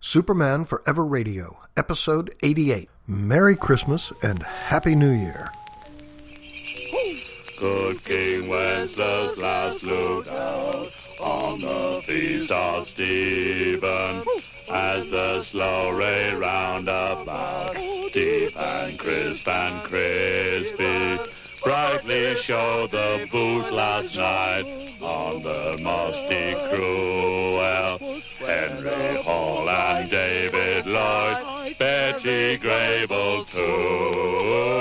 Superman Forever Radio, Episode 88. Merry Christmas and Happy New Year. Good King Wenceslas last looked out on the feast of Stephen as the slow ray round about, deep and crisp and crispy, brightly showed the boot last night on the musty cruel. Henry Hall and David Lloyd, Betty Grable too.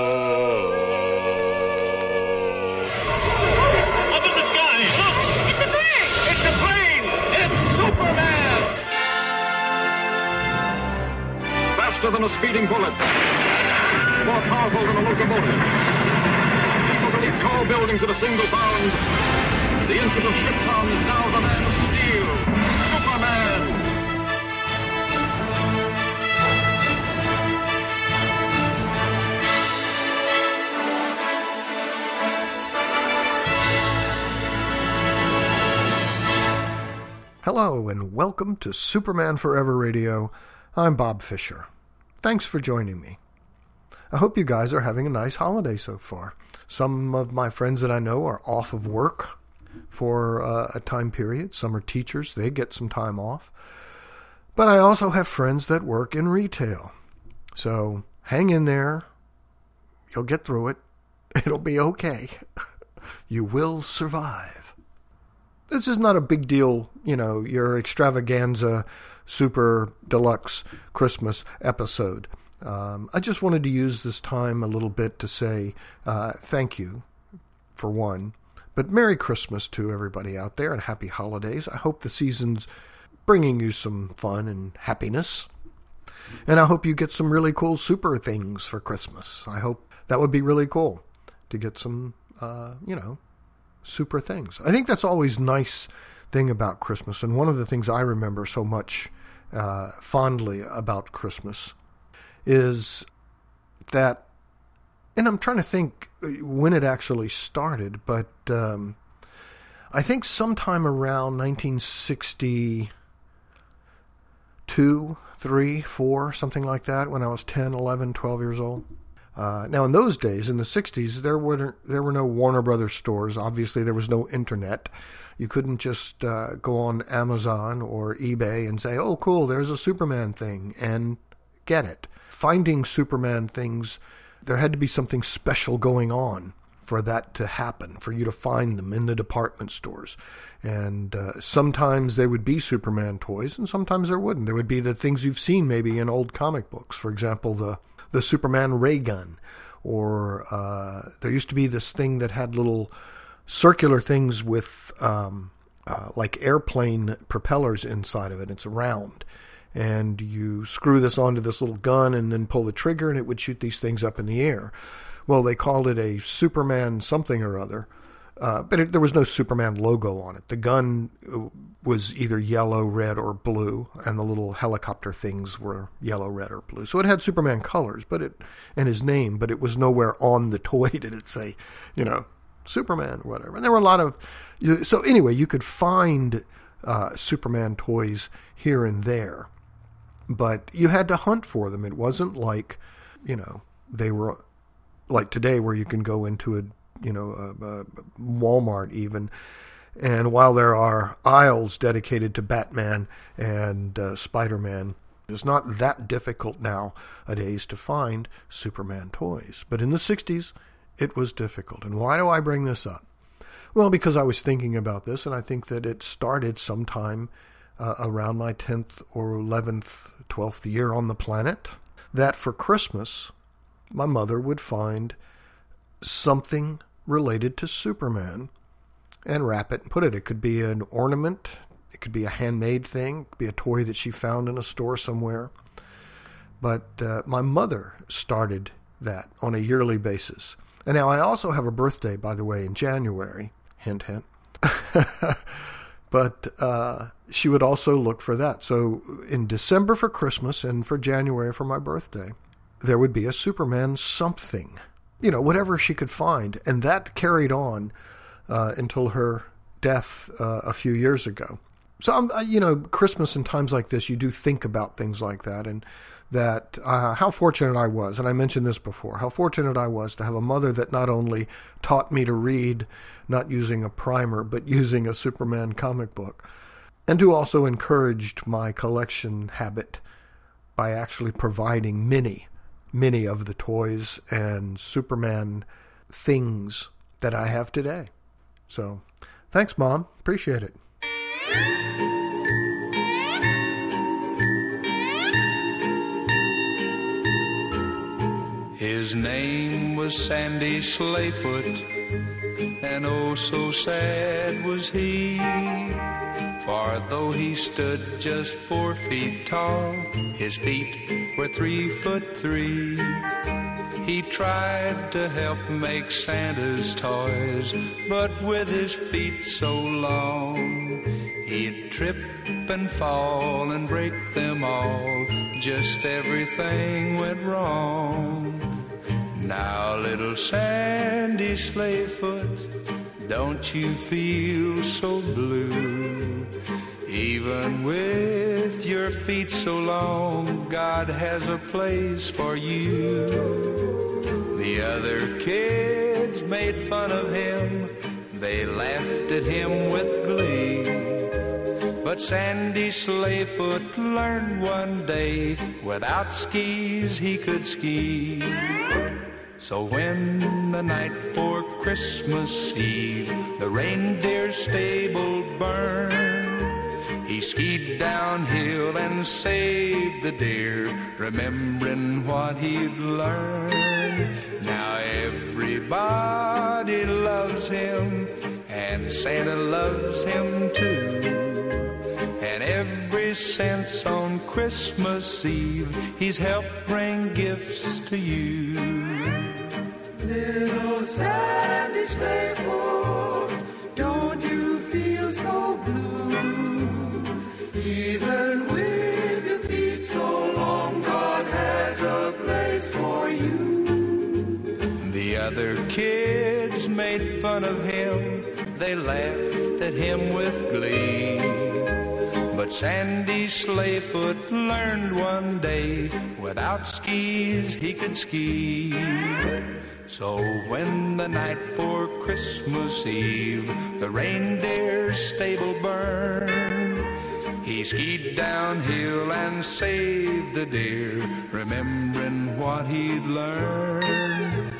Faster than a speeding bullet, more powerful than a locomotive, tall buildings at a single bound. The infant of is now the man of steel, Superman. Hello and welcome to Superman Forever Radio. I'm Bob Fisher. Thanks for joining me. I hope you guys are having a nice holiday so far. Some of my friends that I know are off of work for uh, a time period. Some are teachers, they get some time off. But I also have friends that work in retail. So hang in there. You'll get through it. It'll be okay. you will survive this is not a big deal, you know, your extravaganza super deluxe Christmas episode. Um, I just wanted to use this time a little bit to say uh, thank you, for one, but Merry Christmas to everybody out there and Happy Holidays. I hope the season's bringing you some fun and happiness. And I hope you get some really cool super things for Christmas. I hope that would be really cool to get some, uh, you know, super things. I think that's always nice thing about Christmas, and one of the things I remember so much uh, fondly about Christmas is that, and I'm trying to think when it actually started, but um, I think sometime around 1962, three, four, something like that, when I was 10, 11, 12 years old. Uh, now, in those days, in the '60s, there were there were no Warner Brothers stores. Obviously, there was no internet. You couldn't just uh, go on Amazon or eBay and say, "Oh, cool, there's a Superman thing," and get it. Finding Superman things, there had to be something special going on for that to happen, for you to find them in the department stores. And uh, sometimes there would be Superman toys, and sometimes there wouldn't. There would be the things you've seen maybe in old comic books. For example, the the Superman ray gun, or uh, there used to be this thing that had little circular things with um, uh, like airplane propellers inside of it. It's round, and you screw this onto this little gun and then pull the trigger, and it would shoot these things up in the air. Well, they called it a Superman something or other. Uh, but it, there was no Superman logo on it. The gun uh, was either yellow, red, or blue, and the little helicopter things were yellow, red, or blue. So it had Superman colors, but it and his name, but it was nowhere on the toy did it say, you know, Superman or whatever. And there were a lot of so anyway, you could find uh, Superman toys here and there, but you had to hunt for them. It wasn't like you know they were like today where you can go into a you know, uh, uh, Walmart even. And while there are aisles dedicated to Batman and uh, Spider Man, it's not that difficult nowadays to find Superman toys. But in the 60s, it was difficult. And why do I bring this up? Well, because I was thinking about this, and I think that it started sometime uh, around my 10th or 11th, 12th year on the planet, that for Christmas, my mother would find something related to Superman and wrap it and put it. It could be an ornament, it could be a handmade thing, it could be a toy that she found in a store somewhere. But uh, my mother started that on a yearly basis. And now I also have a birthday, by the way, in January. Hint, hint. but uh, she would also look for that. So in December for Christmas and for January for my birthday, there would be a Superman something you know, whatever she could find. And that carried on uh, until her death uh, a few years ago. so I'm, you know, Christmas and times like this, you do think about things like that, and that uh, how fortunate I was, and I mentioned this before, how fortunate I was to have a mother that not only taught me to read, not using a primer, but using a Superman comic book, and who also encouraged my collection habit by actually providing many, many of the toys and Superman things that I have today. So, thanks, Mom. Appreciate it. His name was Sandy Sleighfoot, and oh, so sad was he. For though he stood just four feet tall, his feet were three foot three. He tried to help make Santa's toys, but with his feet so long, he'd trip and fall and break them all. Just everything went wrong. Now, little Sandy Sleighfoot, don't you feel so blue? Even with your feet so long, God has a place for you. The other kids made fun of him, they laughed at him with glee. But Sandy Sleighfoot learned one day without skis he could ski. So when the night for Christmas Eve the reindeer stable burned, he skied downhill and saved the deer, remembering what he'd learned. Now everybody loves him, and Santa loves him too. And every sense on Christmas Eve, he's helped bring gifts to you. Little Sandy Sleighfoot, don't you feel so blue? Even with your feet so long, God has a place for you. The other kids made fun of him, they laughed at him with glee. But Sandy Sleighfoot learned one day without skis he could ski. So when the night for Christmas Eve the reindeer's stable burned, he skied downhill and saved the deer, remembering what he'd learned.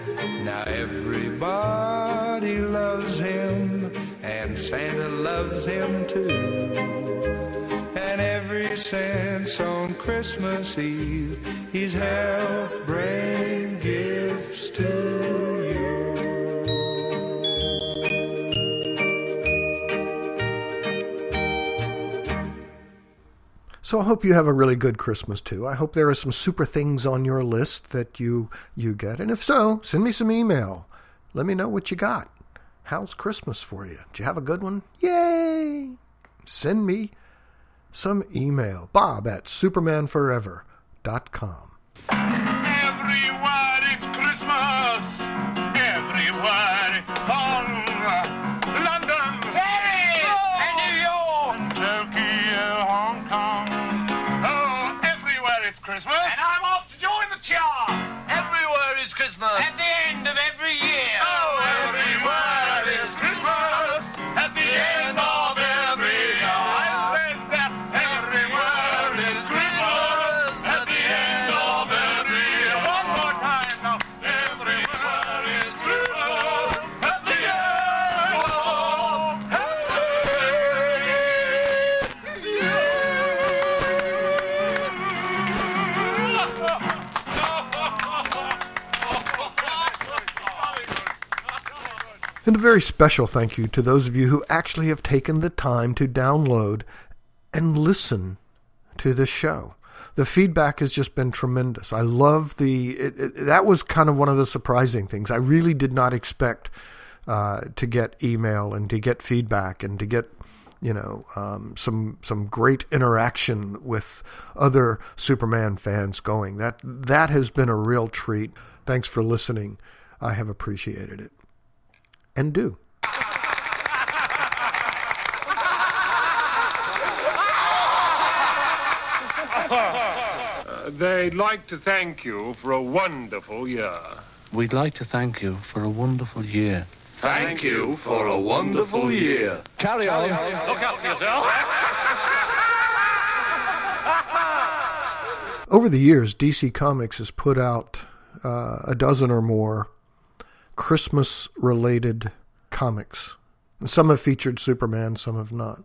Now everybody loves him, and Santa loves him too. And every since on Christmas Eve, he's helped bring gifts to So I hope you have a really good Christmas too. I hope there are some super things on your list that you you get, and if so, send me some email. Let me know what you got. How's Christmas for you? Did you have a good one? Yay! Send me some email. Bob at supermanforever.com. very special thank you to those of you who actually have taken the time to download and listen to this show. The feedback has just been tremendous. I love the. It, it, that was kind of one of the surprising things. I really did not expect uh, to get email and to get feedback and to get you know um, some some great interaction with other Superman fans going. That that has been a real treat. Thanks for listening. I have appreciated it and do. Uh, they'd like to thank you for a wonderful year. We'd like to thank you for a wonderful year. Thank you for a wonderful year. Carry on. Carry on. Look out for yourself. Over the years, DC Comics has put out uh, a dozen or more Christmas related comics. Some have featured Superman, some have not.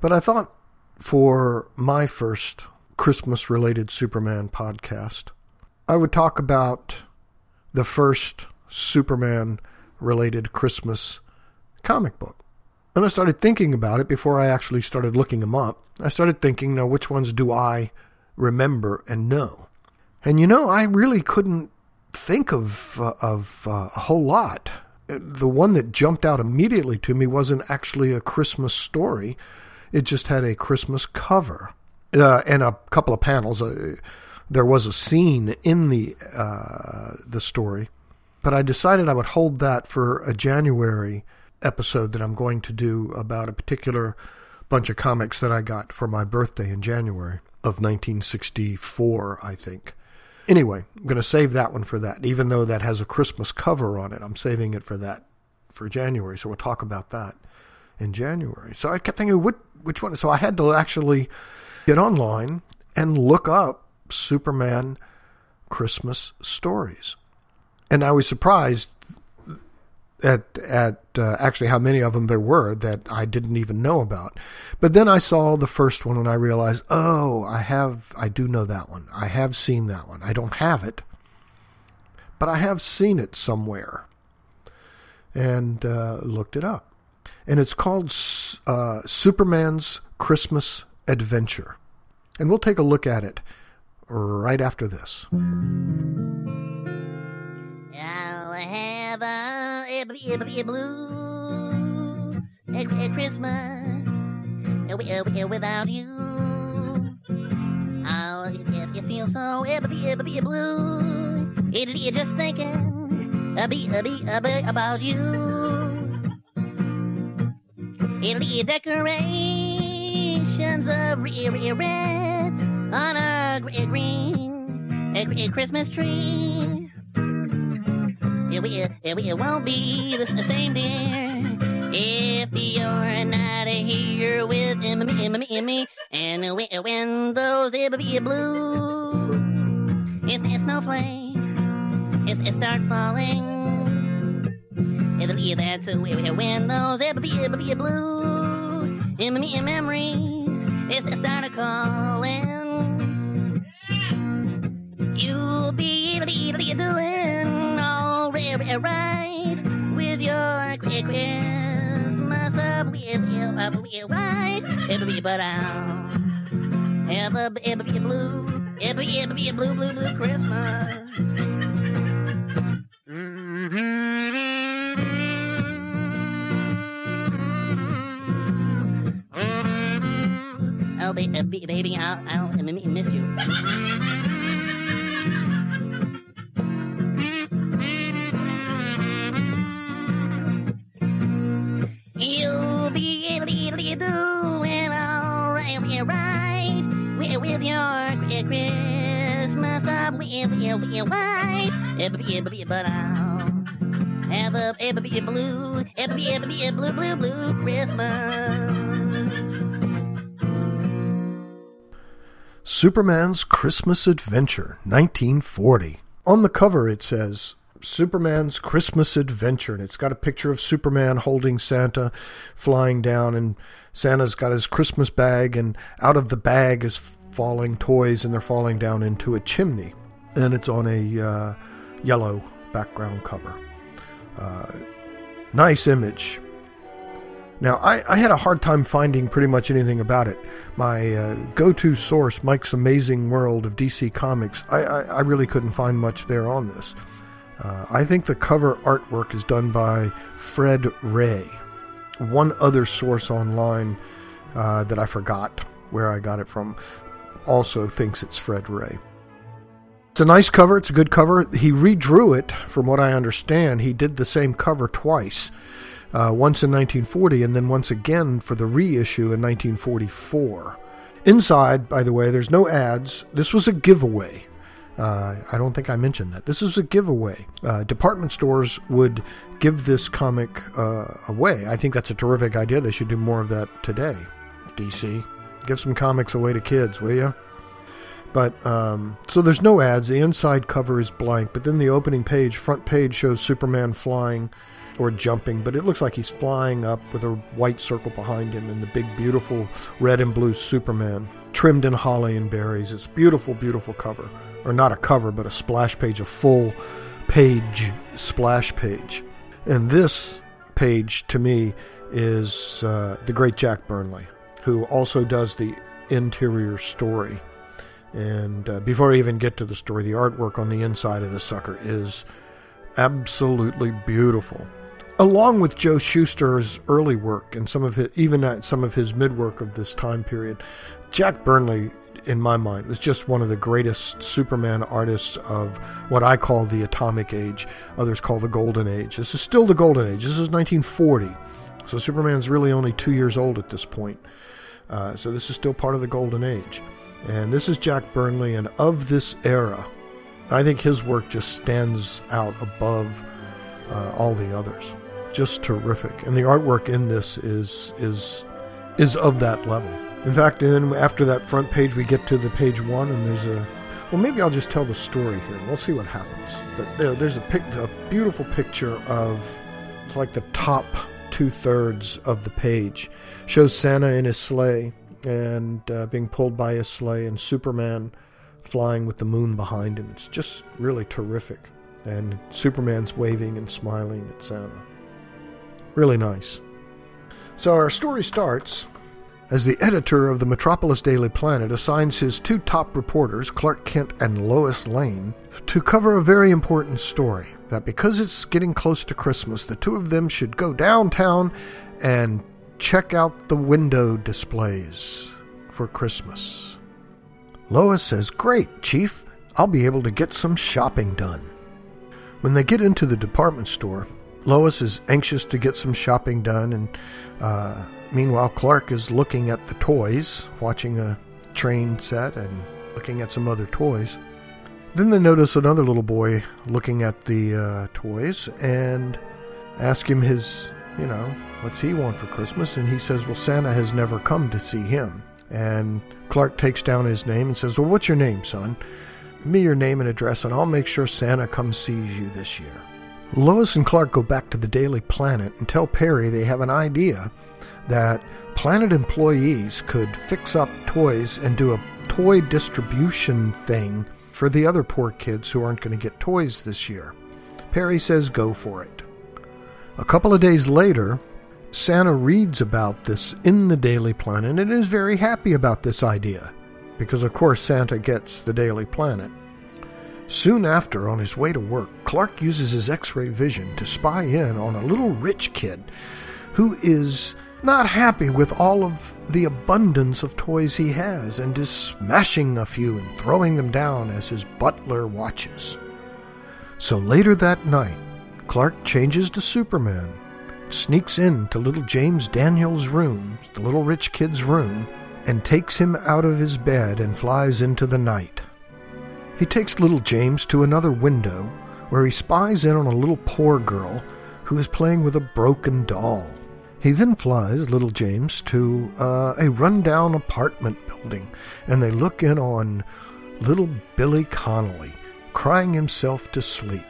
But I thought for my first Christmas related Superman podcast, I would talk about the first Superman related Christmas comic book. And I started thinking about it before I actually started looking them up. I started thinking, now, which ones do I remember and know? And you know, I really couldn't think of uh, of uh, a whole lot. The one that jumped out immediately to me wasn't actually a Christmas story. It just had a Christmas cover uh, and a couple of panels. Uh, there was a scene in the uh, the story, but I decided I would hold that for a January episode that I'm going to do about a particular bunch of comics that I got for my birthday in January of 1964, I think. Anyway, I'm going to save that one for that. Even though that has a Christmas cover on it, I'm saving it for that for January. So we'll talk about that in January. So I kept thinking, what, which one? So I had to actually get online and look up Superman Christmas stories. And I was surprised at at uh, actually how many of them there were that I didn't even know about. But then I saw the first one and I realized, oh, I have I do know that one. I have seen that one. I don't have it, but I have seen it somewhere, and uh, looked it up, and it's called uh, Superman's Christmas Adventure, and we'll take a look at it right after this. I'll have a, a, a, a blue Christmas a, a, a, without you. I'll if you feel so blue. It'll be just thinking about you. It'll be decorations of re, re, red on a gr- green a Christmas tree. It, it, will- it won't be the same, dear, if you're not here with me, me, me, me. And when, those it be blue, it's, snowflakes, it's, it start falling. It'll that's when those it it blue, memories, it's, it started calling. You'll be doing right, with your Chri- Christmas up with you, up with right? Be but have be a blue, be, a blue, blue, blue Christmas. Oh, ba- uh, baby, I'll, I'll miss you. Be doing all right, yeah, right with, with your Christmas up you, you I'll have a every blue, blue, blue, blue Christmas. Superman's Christmas Adventure, 1940. On the cover, it says Superman's Christmas Adventure, and it's got a picture of Superman holding Santa flying down, and Santa's got his Christmas bag, and out of the bag is falling toys, and they're falling down into a chimney. And it's on a uh, yellow background cover. Uh, nice image. Now, I, I had a hard time finding pretty much anything about it. My uh, go to source, Mike's Amazing World of DC Comics, I, I, I really couldn't find much there on this. Uh, I think the cover artwork is done by Fred Ray. One other source online uh, that I forgot where I got it from also thinks it's Fred Ray. It's a nice cover. It's a good cover. He redrew it, from what I understand. He did the same cover twice uh, once in 1940 and then once again for the reissue in 1944. Inside, by the way, there's no ads. This was a giveaway. Uh, I don't think I mentioned that. This is a giveaway. Uh, department stores would give this comic uh, away. I think that's a terrific idea. They should do more of that today. DC, give some comics away to kids, will you? But um, so there's no ads. The inside cover is blank, but then the opening page, front page, shows Superman flying or jumping, but it looks like he's flying up with a white circle behind him and the big, beautiful red and blue Superman trimmed in holly and berries. It's beautiful, beautiful cover, or not a cover, but a splash page, a full page splash page. And this page to me is uh, the great Jack Burnley, who also does the interior story. And uh, before I even get to the story, the artwork on the inside of the sucker is absolutely beautiful. Along with Joe Shuster's early work and some of his, even some of his mid work of this time period, Jack Burnley, in my mind, was just one of the greatest Superman artists of what I call the Atomic Age. Others call the Golden Age. This is still the Golden Age. This is 1940, so Superman's really only two years old at this point. Uh, so this is still part of the Golden Age. And this is Jack Burnley, and of this era, I think his work just stands out above uh, all the others. Just terrific, and the artwork in this is is is of that level. In fact, then after that front page, we get to the page one, and there's a well, maybe I'll just tell the story here. We'll see what happens. But there, there's a, pic, a beautiful picture of it's like the top two thirds of the page shows Santa in his sleigh and uh, being pulled by his sleigh, and Superman flying with the moon behind him. It's just really terrific. And Superman's waving and smiling at Santa. Really nice. So our story starts as the editor of the Metropolis Daily Planet assigns his two top reporters, Clark Kent and Lois Lane, to cover a very important story. That because it's getting close to Christmas, the two of them should go downtown and check out the window displays for Christmas. Lois says, Great, Chief. I'll be able to get some shopping done. When they get into the department store, Lois is anxious to get some shopping done, and uh, meanwhile, Clark is looking at the toys, watching a train set and looking at some other toys. Then they notice another little boy looking at the uh, toys and ask him his, you know, what's he want for Christmas? And he says, well, Santa has never come to see him. And Clark takes down his name and says, well, what's your name, son? Give me your name and address, and I'll make sure Santa comes sees you this year. Lois and Clark go back to the Daily Planet and tell Perry they have an idea that Planet employees could fix up toys and do a toy distribution thing for the other poor kids who aren't going to get toys this year. Perry says go for it. A couple of days later, Santa reads about this in the Daily Planet and is very happy about this idea, because of course Santa gets the Daily Planet. Soon after, on his way to work, Clark uses his x ray vision to spy in on a little rich kid who is not happy with all of the abundance of toys he has and is smashing a few and throwing them down as his butler watches. So later that night, Clark changes to Superman, sneaks into little James Daniels' room, the little rich kid's room, and takes him out of his bed and flies into the night. He takes little James to another window where he spies in on a little poor girl who is playing with a broken doll. He then flies little James to uh, a rundown apartment building, and they look in on little Billy Connolly crying himself to sleep.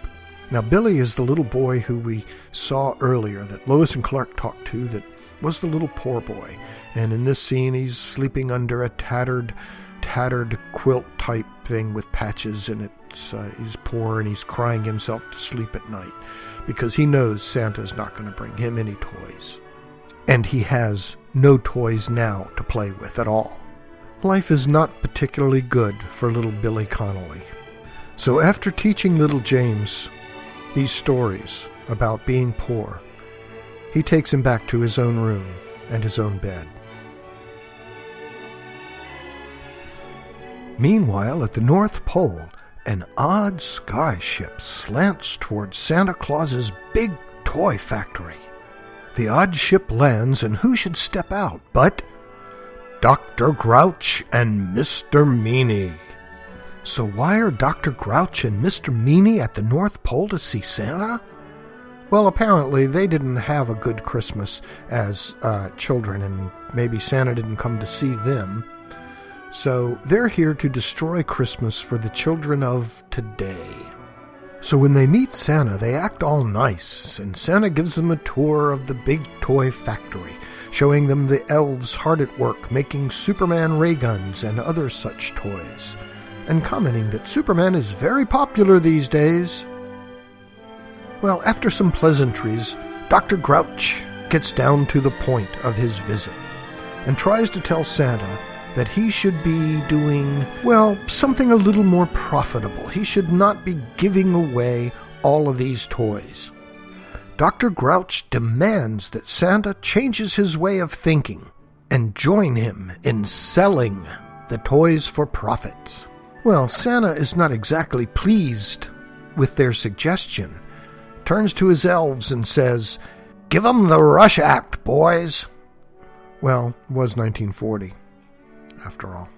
Now, Billy is the little boy who we saw earlier that Lois and Clark talked to, that was the little poor boy. And in this scene, he's sleeping under a tattered, tattered quilt type thing with patches, in it. uh, he's poor and he's crying himself to sleep at night because he knows Santa's not going to bring him any toys. And he has no toys now to play with at all. Life is not particularly good for little Billy Connolly. So after teaching little James these stories about being poor, he takes him back to his own room and his own bed. Meanwhile, at the North Pole, an odd sky ship slants toward Santa Claus's big toy factory. The odd ship lands, and who should step out but Dr. Grouch and Mr. Meany. So why are Dr. Grouch and Mr. Meany at the North Pole to see Santa? Well, apparently they didn't have a good Christmas as uh, children, and maybe Santa didn't come to see them. So they're here to destroy Christmas for the children of today. So when they meet Santa, they act all nice, and Santa gives them a tour of the big toy factory, showing them the elves hard at work making Superman ray guns and other such toys, and commenting that Superman is very popular these days. Well, after some pleasantries, Dr. Grouch gets down to the point of his visit and tries to tell Santa that he should be doing, well, something a little more profitable. He should not be giving away all of these toys. Dr. Grouch demands that Santa changes his way of thinking and join him in selling the toys for profits. Well, Santa is not exactly pleased with their suggestion, turns to his elves and says, Give 'em the Rush Act, boys. Well, was 1940 after all.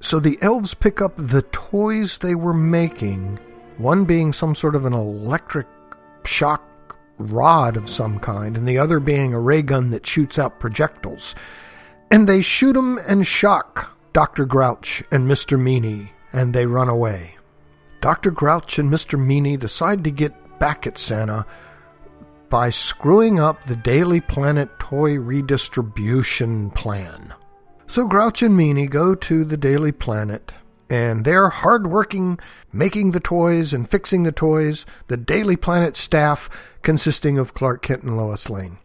So the elves pick up the toys they were making, one being some sort of an electric shock rod of some kind, and the other being a ray gun that shoots out projectiles. And they shoot 'em and shock Dr. Grouch and Mr. Meany, and they run away. Dr. Grouch and Mr. Meany decide to get back at Santa by screwing up the Daily Planet toy redistribution plan. So Grouch and Meany go to the Daily Planet, and they're hard working, making the toys and fixing the toys, the Daily Planet staff consisting of Clark Kent and Lois Lane.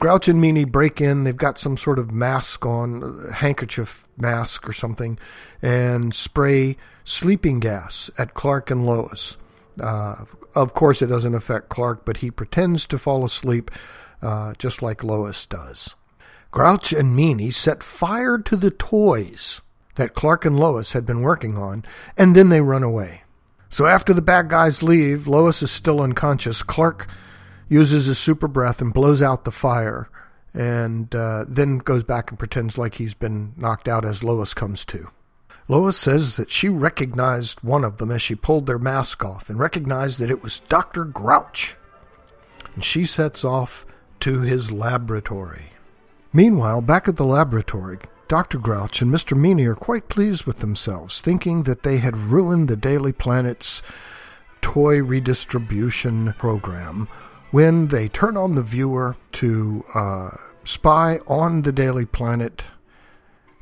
Grouch and Meany break in, they've got some sort of mask on, handkerchief mask or something, and spray sleeping gas at Clark and Lois. Uh, of course, it doesn't affect Clark, but he pretends to fall asleep uh, just like Lois does. Grouch and Meany set fire to the toys that Clark and Lois had been working on, and then they run away. So after the bad guys leave, Lois is still unconscious. Clark uses his super breath and blows out the fire, and uh, then goes back and pretends like he's been knocked out as Lois comes to. Lois says that she recognized one of them as she pulled their mask off and recognized that it was Dr. Grouch. And she sets off to his laboratory. Meanwhile, back at the laboratory, Dr. Grouch and Mr. Meany are quite pleased with themselves, thinking that they had ruined the Daily Planet's toy redistribution program when they turn on the viewer to uh, spy on the Daily Planet.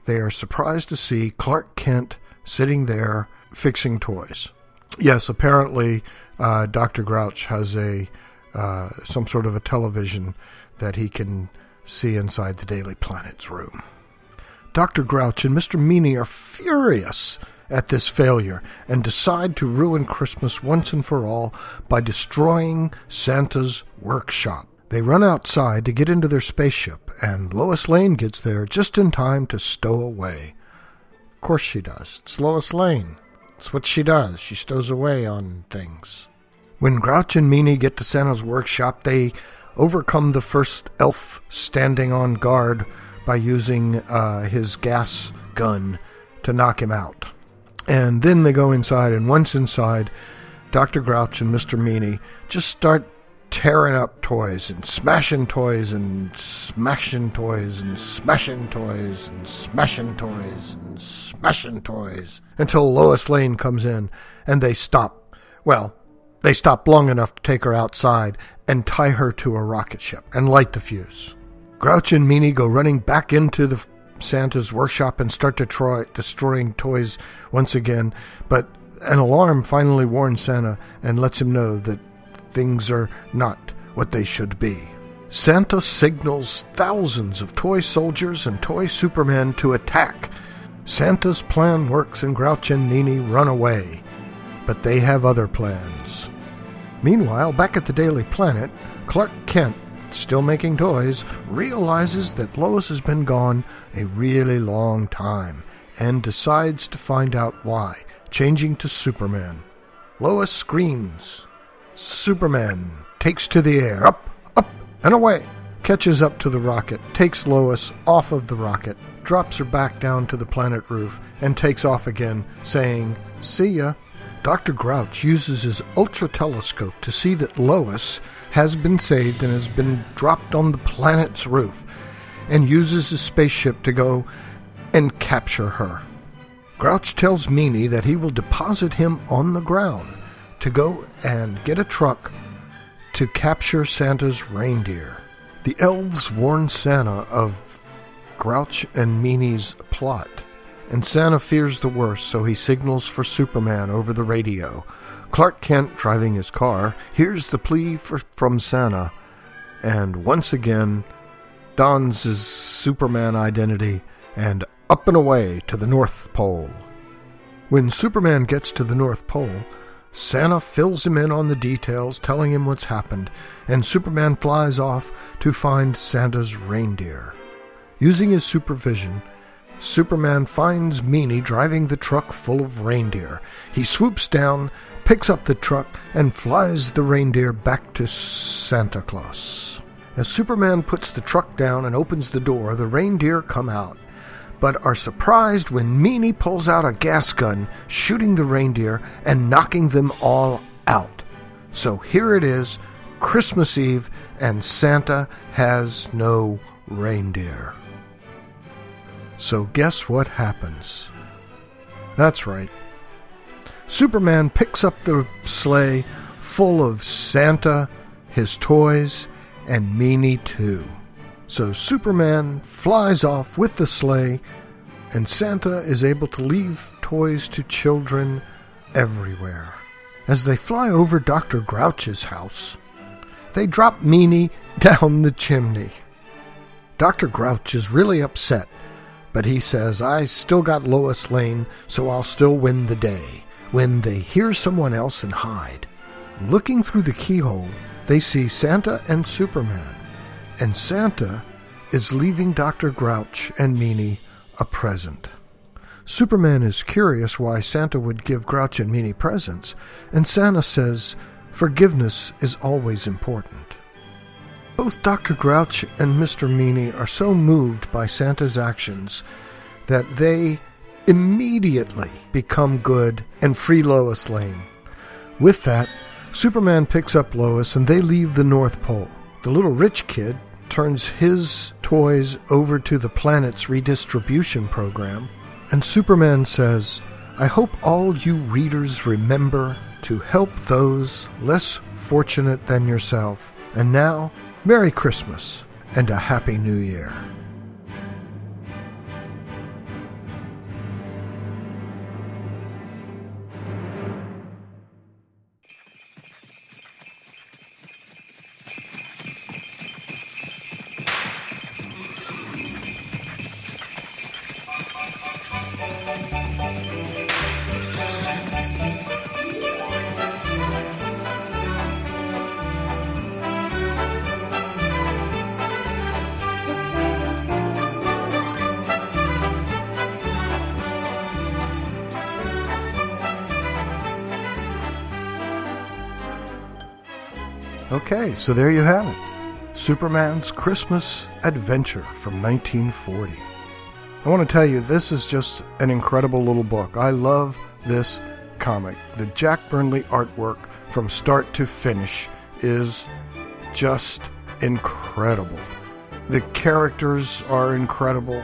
They are surprised to see Clark Kent sitting there fixing toys. Yes, apparently uh, Dr. Grouch has a uh, some sort of a television that he can see inside the Daily Planet's room. Dr. Grouch and Mr. Meany are furious at this failure and decide to ruin Christmas once and for all by destroying Santa's workshop. They run outside to get into their spaceship, and Lois Lane gets there just in time to stow away. Of course she does. It's Lois Lane. It's what she does. She stows away on things. When Grouch and Meany get to Santa's workshop, they overcome the first elf standing on guard by using uh, his gas gun to knock him out. And then they go inside, and once inside, Dr. Grouch and Mr. Meany just start tearing up toys and smashing toys and smashing toys and smashing toys and smashing toys and smashing toys until Lois Lane comes in and they stop. Well, they stop long enough to take her outside and tie her to a rocket ship and light the fuse. Grouch and Meany go running back into the Santa's workshop and start to destroying toys once again, but an alarm finally warns Santa and lets him know that things are not what they should be. Santa signals thousands of toy soldiers and toy supermen to attack. Santa's plan works and Grouch and Meany run away, but they have other plans. Meanwhile, back at the Daily Planet, Clark Kent, still making toys, realizes that Lois has been gone a really long time and decides to find out why, changing to Superman. Lois screams. Superman takes to the air, up, up, and away. catches up to the rocket, takes Lois off of the rocket, drops her back down to the planet roof, and takes off again, saying, See ya. Dr. Grouch uses his ultra telescope to see that Lois has been saved and has been dropped on the planet's roof, and uses his spaceship to go and capture her. Grouch tells Meanie that he will deposit him on the ground to go and get a truck to capture Santa's reindeer. The elves warn Santa of Grouch and Meanie's plot, and Santa fears the worst, so he signals for Superman over the radio. Clark Kent, driving his car, hears the plea for, from Santa, and once again dons his Superman identity and up and away to the North Pole. When Superman gets to the North Pole, Santa fills him in on the details, telling him what's happened, and Superman flies off to find Santa's reindeer. Using his supervision, Superman finds Meanie driving the truck full of reindeer. He swoops down, picks up the truck, and flies the reindeer back to Santa Claus. As Superman puts the truck down and opens the door, the reindeer come out but are surprised when Meanie pulls out a gas gun, shooting the reindeer and knocking them all out. So here it is, Christmas Eve, and Santa has no reindeer. So guess what happens? That's right. Superman picks up the sleigh full of Santa, his toys, and Meanie too. So Superman flies off with the sleigh, and Santa is able to leave toys to children everywhere. As they fly over Dr. Grouch's house, they drop Meanie down the chimney. Dr. Grouch is really upset, but he says, I still got Lois Lane, so I'll still win the day. When they hear someone else and hide, looking through the keyhole, they see Santa and Superman and Santa is leaving Dr. Grouch and Meanie a present. Superman is curious why Santa would give Grouch and Meanie presents, and Santa says forgiveness is always important. Both Dr. Grouch and Mr. Meanie are so moved by Santa's actions that they immediately become good and free Lois Lane. With that, Superman picks up Lois and they leave the North Pole. The little rich kid turns his toys over to the planet's redistribution program, and Superman says, I hope all you readers remember to help those less fortunate than yourself. And now, Merry Christmas and a Happy New Year. Okay, so there you have it. Superman's Christmas Adventure from 1940. I want to tell you, this is just an incredible little book. I love this comic. The Jack Burnley artwork from start to finish is just incredible. The characters are incredible.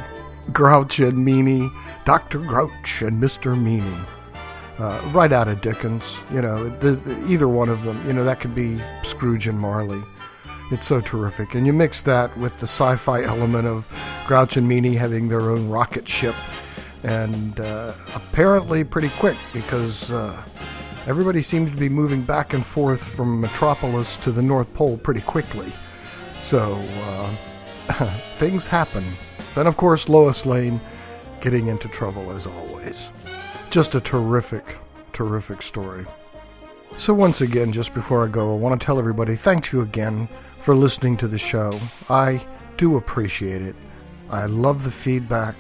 Grouch and Meanie, Dr. Grouch and Mr. Meanie uh, right out of Dickens. You know, the, either one of them. You know, that could be Scrooge and Marley. It's so terrific, and you mix that with the sci-fi element of Grouch and Meanie having their own rocket ship, and uh, apparently pretty quick because uh, everybody seems to be moving back and forth from Metropolis to the North Pole pretty quickly. So uh, things happen. Then, of course, Lois Lane getting into trouble as always just a terrific, terrific story. So, once again, just before I go, I want to tell everybody thank you again for listening to the show. I do appreciate it. I love the feedback,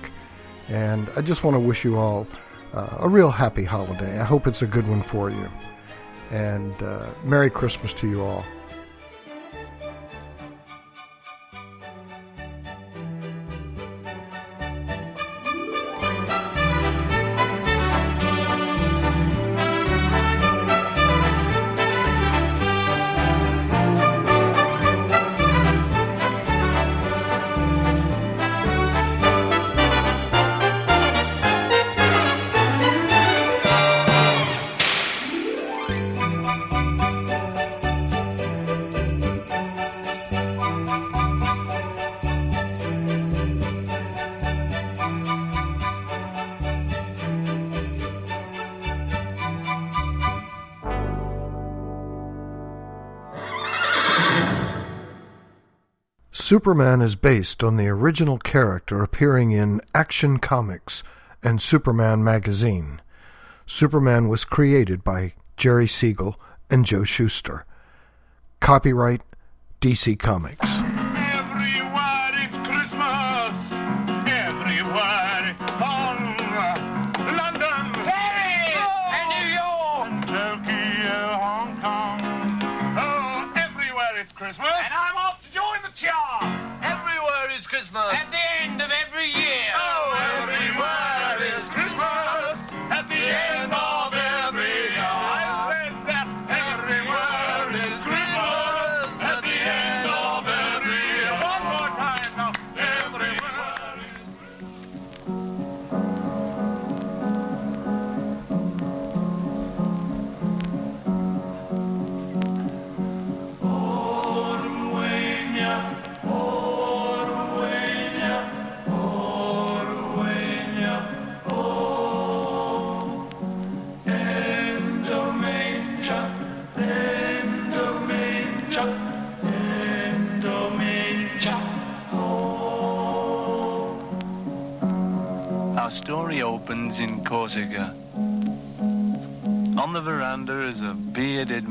and I just want to wish you all uh, a real happy holiday. I hope it's a good one for you. And uh, Merry Christmas to you all. Superman is based on the original character appearing in Action Comics and Superman magazine. Superman was created by Jerry Siegel and Joe Shuster. Copyright DC Comics.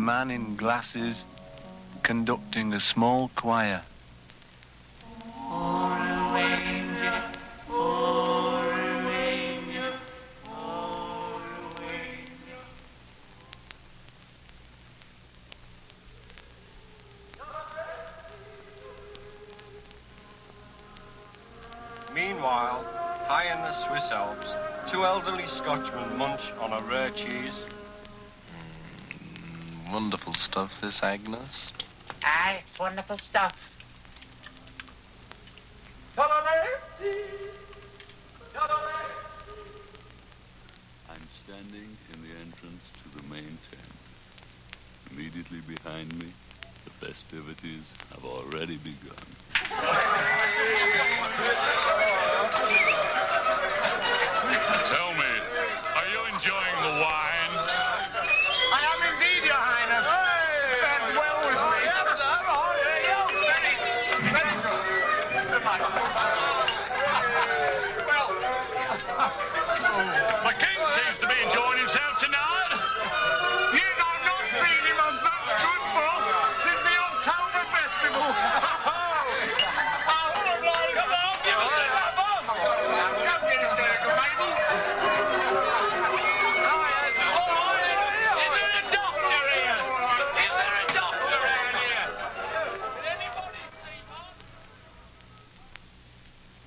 Man in glasses conducting a small choir. Meanwhile, high in the Swiss Alps, two elderly Scotchmen munch on a rare cheese wonderful stuff, this, Agnes. Aye, it's wonderful stuff. I'm standing in the entrance to the main tent. Immediately behind me, the festivities have already begun. Tell me, are you enjoying the wine?